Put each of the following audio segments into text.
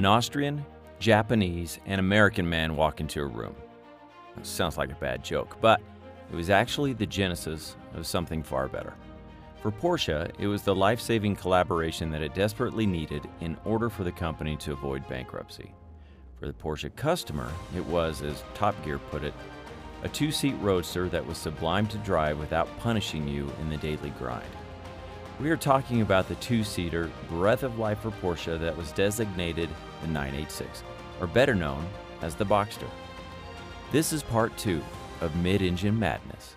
An Austrian, Japanese, and American man walk into a room. sounds like a bad joke, but it was actually the genesis of something far better. For Porsche, it was the life saving collaboration that it desperately needed in order for the company to avoid bankruptcy. For the Porsche customer, it was, as Top Gear put it, a two seat roadster that was sublime to drive without punishing you in the daily grind. We are talking about the two seater breath of life for Porsche that was designated the 986, or better known as the Boxster. This is part two of Mid Engine Madness.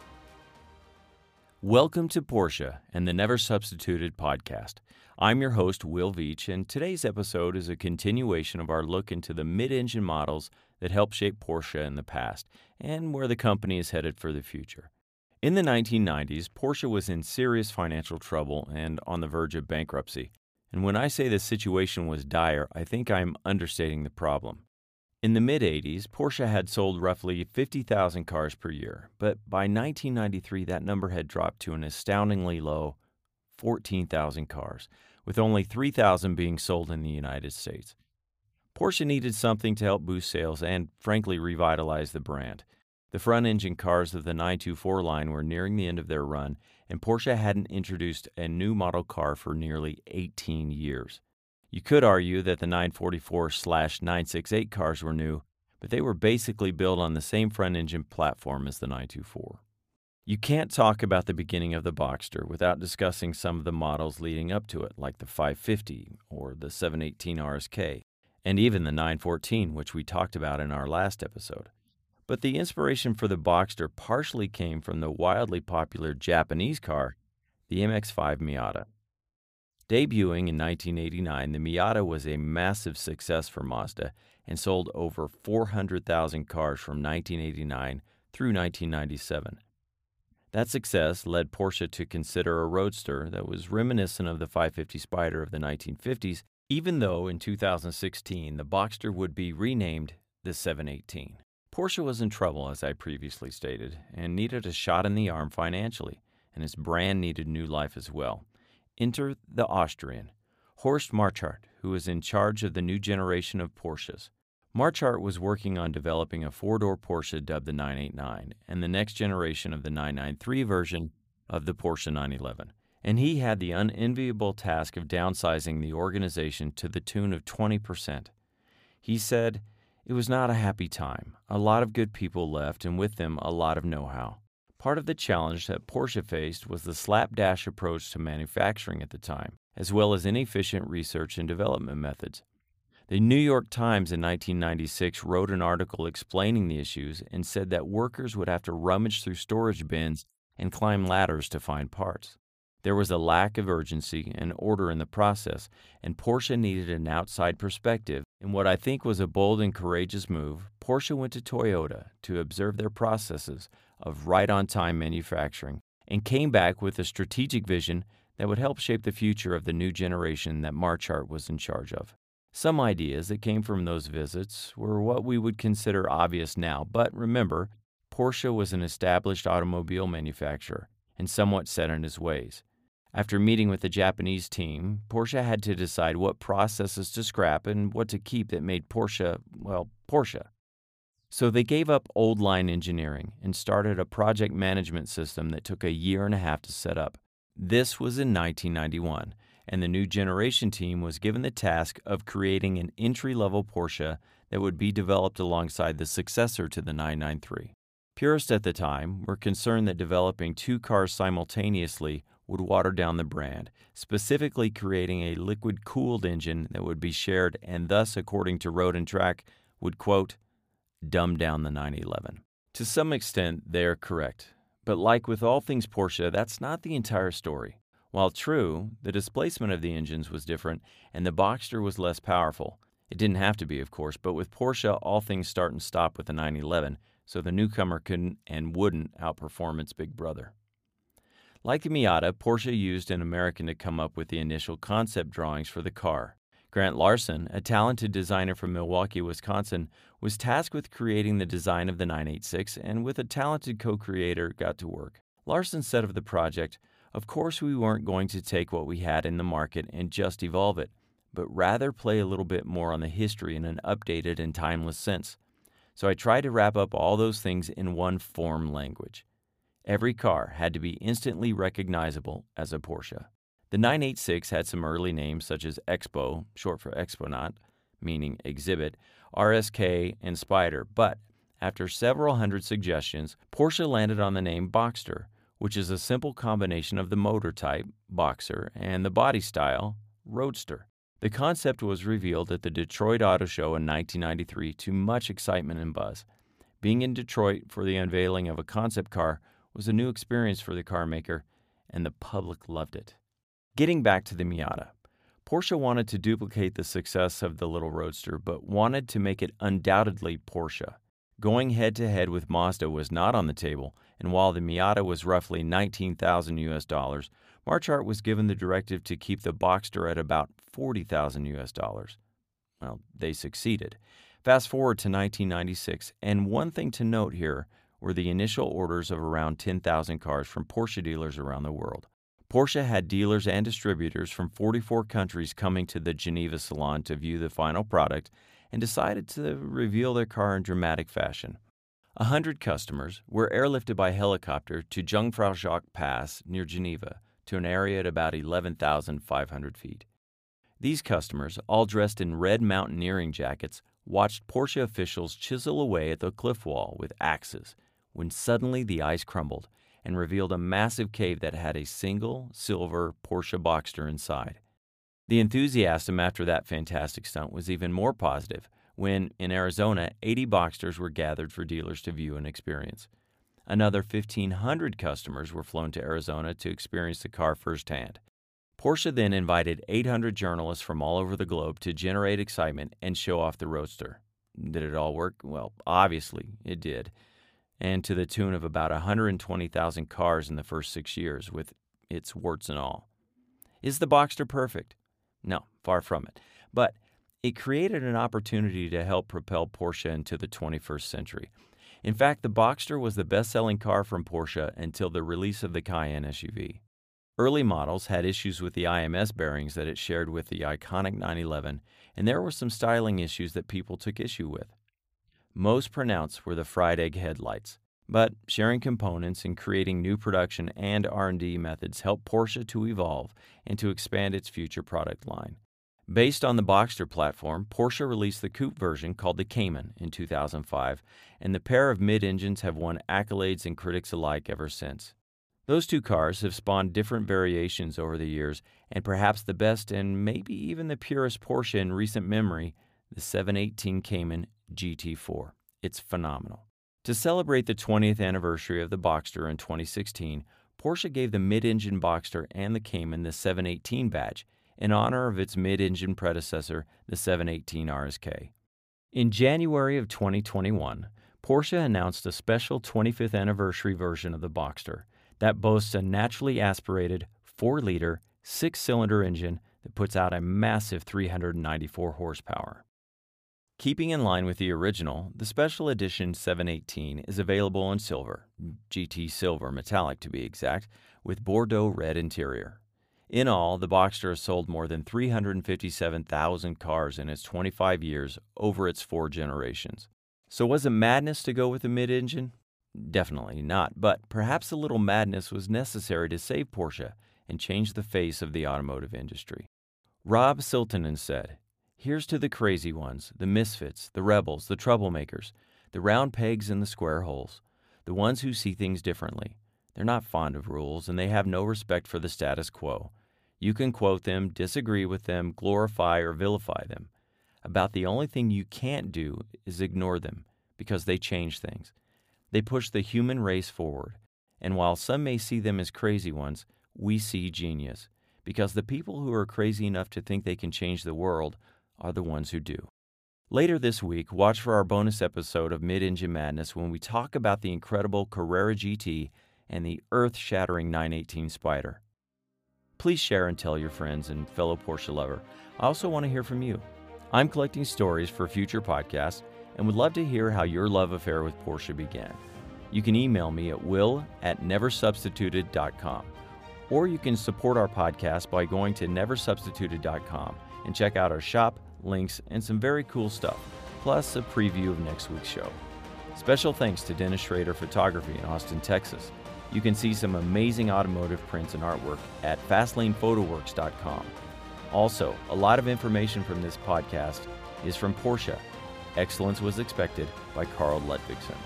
Welcome to Porsche and the Never Substituted podcast. I'm your host, Will Veach, and today's episode is a continuation of our look into the mid engine models that helped shape Porsche in the past and where the company is headed for the future. In the 1990s, Porsche was in serious financial trouble and on the verge of bankruptcy. And when I say the situation was dire, I think I'm understating the problem. In the mid 80s, Porsche had sold roughly 50,000 cars per year, but by 1993 that number had dropped to an astoundingly low 14,000 cars, with only 3,000 being sold in the United States. Porsche needed something to help boost sales and, frankly, revitalize the brand. The front engine cars of the 924 line were nearing the end of their run, and Porsche hadn't introduced a new model car for nearly 18 years. You could argue that the 944 968 cars were new, but they were basically built on the same front engine platform as the 924. You can't talk about the beginning of the Boxster without discussing some of the models leading up to it, like the 550 or the 718 RSK, and even the 914, which we talked about in our last episode. But the inspiration for the Boxster partially came from the wildly popular Japanese car, the MX5 Miata. Debuting in 1989, the Miata was a massive success for Mazda and sold over 400,000 cars from 1989 through 1997. That success led Porsche to consider a roadster that was reminiscent of the 550 Spider of the 1950s, even though in 2016 the Boxster would be renamed the 718. Porsche was in trouble, as I previously stated, and needed a shot in the arm financially, and its brand needed new life as well. Enter the Austrian, Horst Marchart, who was in charge of the new generation of Porsches. Marchart was working on developing a four door Porsche dubbed the 989 and the next generation of the 993 version of the Porsche 911. And he had the unenviable task of downsizing the organization to the tune of 20%. He said, It was not a happy time. A lot of good people left, and with them, a lot of know how. Part of the challenge that Porsche faced was the slapdash approach to manufacturing at the time, as well as inefficient research and development methods. The New York Times in 1996 wrote an article explaining the issues and said that workers would have to rummage through storage bins and climb ladders to find parts. There was a lack of urgency and order in the process, and Porsche needed an outside perspective. In what I think was a bold and courageous move, Porsche went to Toyota to observe their processes of right on time manufacturing and came back with a strategic vision that would help shape the future of the new generation that Marchart was in charge of. Some ideas that came from those visits were what we would consider obvious now, but remember, Porsche was an established automobile manufacturer and somewhat set in his ways. After meeting with the Japanese team, Porsche had to decide what processes to scrap and what to keep that made Porsche, well, Porsche. So they gave up old line engineering and started a project management system that took a year and a half to set up. This was in 1991 and the new generation team was given the task of creating an entry level Porsche that would be developed alongside the successor to the 993. Purists at the time were concerned that developing two cars simultaneously would water down the brand, specifically creating a liquid cooled engine that would be shared and thus, according to Road and Track, would quote, dumb down the 911. To some extent, they are correct. But like with all things Porsche, that's not the entire story. While true, the displacement of the engines was different and the Boxster was less powerful. It didn't have to be, of course, but with Porsche, all things start and stop with the 911, so the newcomer couldn't and wouldn't outperform its big brother. Like the Miata, Porsche used an American to come up with the initial concept drawings for the car. Grant Larson, a talented designer from Milwaukee, Wisconsin, was tasked with creating the design of the 986 and with a talented co creator got to work. Larson said of the project, of course, we weren't going to take what we had in the market and just evolve it, but rather play a little bit more on the history in an updated and timeless sense. So I tried to wrap up all those things in one form language. Every car had to be instantly recognizable as a Porsche. The 986 had some early names such as Expo, short for Exponaut, meaning exhibit, RSK, and Spider, but after several hundred suggestions, Porsche landed on the name Boxster, which is a simple combination of the motor type, Boxer, and the body style, Roadster. The concept was revealed at the Detroit Auto Show in 1993 to much excitement and buzz. Being in Detroit for the unveiling of a concept car was a new experience for the car maker, and the public loved it. Getting back to the Miata, Porsche wanted to duplicate the success of the little roadster, but wanted to make it undoubtedly Porsche. Going head to head with Mazda was not on the table, and while the Miata was roughly 19,000 US dollars, Marchart was given the directive to keep the Boxster at about 40,000 US dollars. Well, they succeeded. Fast forward to 1996, and one thing to note here were the initial orders of around 10,000 cars from Porsche dealers around the world. Porsche had dealers and distributors from 44 countries coming to the Geneva salon to view the final product and decided to reveal their car in dramatic fashion. A hundred customers were airlifted by helicopter to Jungfrau Joch Pass near Geneva to an area at about 11,500 feet. These customers, all dressed in red mountaineering jackets, watched Porsche officials chisel away at the cliff wall with axes when suddenly the ice crumbled and revealed a massive cave that had a single silver Porsche Boxster inside. The enthusiasm after that fantastic stunt was even more positive when, in Arizona, 80 Boxsters were gathered for dealers to view and experience. Another 1,500 customers were flown to Arizona to experience the car firsthand. Porsche then invited 800 journalists from all over the globe to generate excitement and show off the Roadster. Did it all work? Well, obviously it did and to the tune of about 120,000 cars in the first six years, with its warts and all. Is the Boxster perfect? No, far from it. But it created an opportunity to help propel Porsche into the 21st century. In fact, the Boxster was the best selling car from Porsche until the release of the Cayenne SUV. Early models had issues with the IMS bearings that it shared with the iconic 911, and there were some styling issues that people took issue with. Most pronounced were the fried egg headlights, but sharing components and creating new production and R&D methods helped Porsche to evolve and to expand its future product line. Based on the Boxster platform, Porsche released the coupe version called the Cayman in 2005, and the pair of mid-engines have won accolades and critics alike ever since. Those two cars have spawned different variations over the years, and perhaps the best and maybe even the purest Porsche in recent memory, the 718 Cayman GT4. It's phenomenal. To celebrate the 20th anniversary of the Boxster in 2016, Porsche gave the mid-engine Boxster and the Cayman the 718 badge in honor of its mid-engine predecessor, the 718 RSK. In January of 2021, Porsche announced a special 25th anniversary version of the Boxster that boasts a naturally aspirated 4-liter, 6-cylinder engine that puts out a massive 394 horsepower. Keeping in line with the original, the special edition 718 is available in silver, GT silver metallic to be exact, with Bordeaux red interior. In all, the Boxster has sold more than 357,000 cars in its 25 years over its four generations. So was it madness to go with the mid-engine? Definitely not, but perhaps a little madness was necessary to save Porsche and change the face of the automotive industry. Rob Siltanen said, Here's to the crazy ones, the misfits, the rebels, the troublemakers, the round pegs in the square holes, the ones who see things differently. They're not fond of rules, and they have no respect for the status quo. You can quote them, disagree with them, glorify or vilify them. About the only thing you can't do is ignore them, because they change things. They push the human race forward. And while some may see them as crazy ones, we see genius, because the people who are crazy enough to think they can change the world are the ones who do. Later this week, watch for our bonus episode of Mid Engine Madness when we talk about the incredible Carrera GT and the earth shattering 918 Spider. Please share and tell your friends and fellow Porsche lover. I also want to hear from you. I'm collecting stories for future podcasts and would love to hear how your love affair with Porsche began. You can email me at will at neversubstituted.com or you can support our podcast by going to neversubstituted.com and check out our shop, links, and some very cool stuff, plus a preview of next week's show. Special thanks to Dennis Schrader Photography in Austin, Texas. You can see some amazing automotive prints and artwork at fastlanephotoworks.com. Also, a lot of information from this podcast is from Porsche. Excellence was expected by Karl Ludvigsen.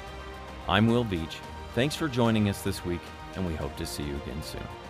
I'm Will Beach. Thanks for joining us this week, and we hope to see you again soon.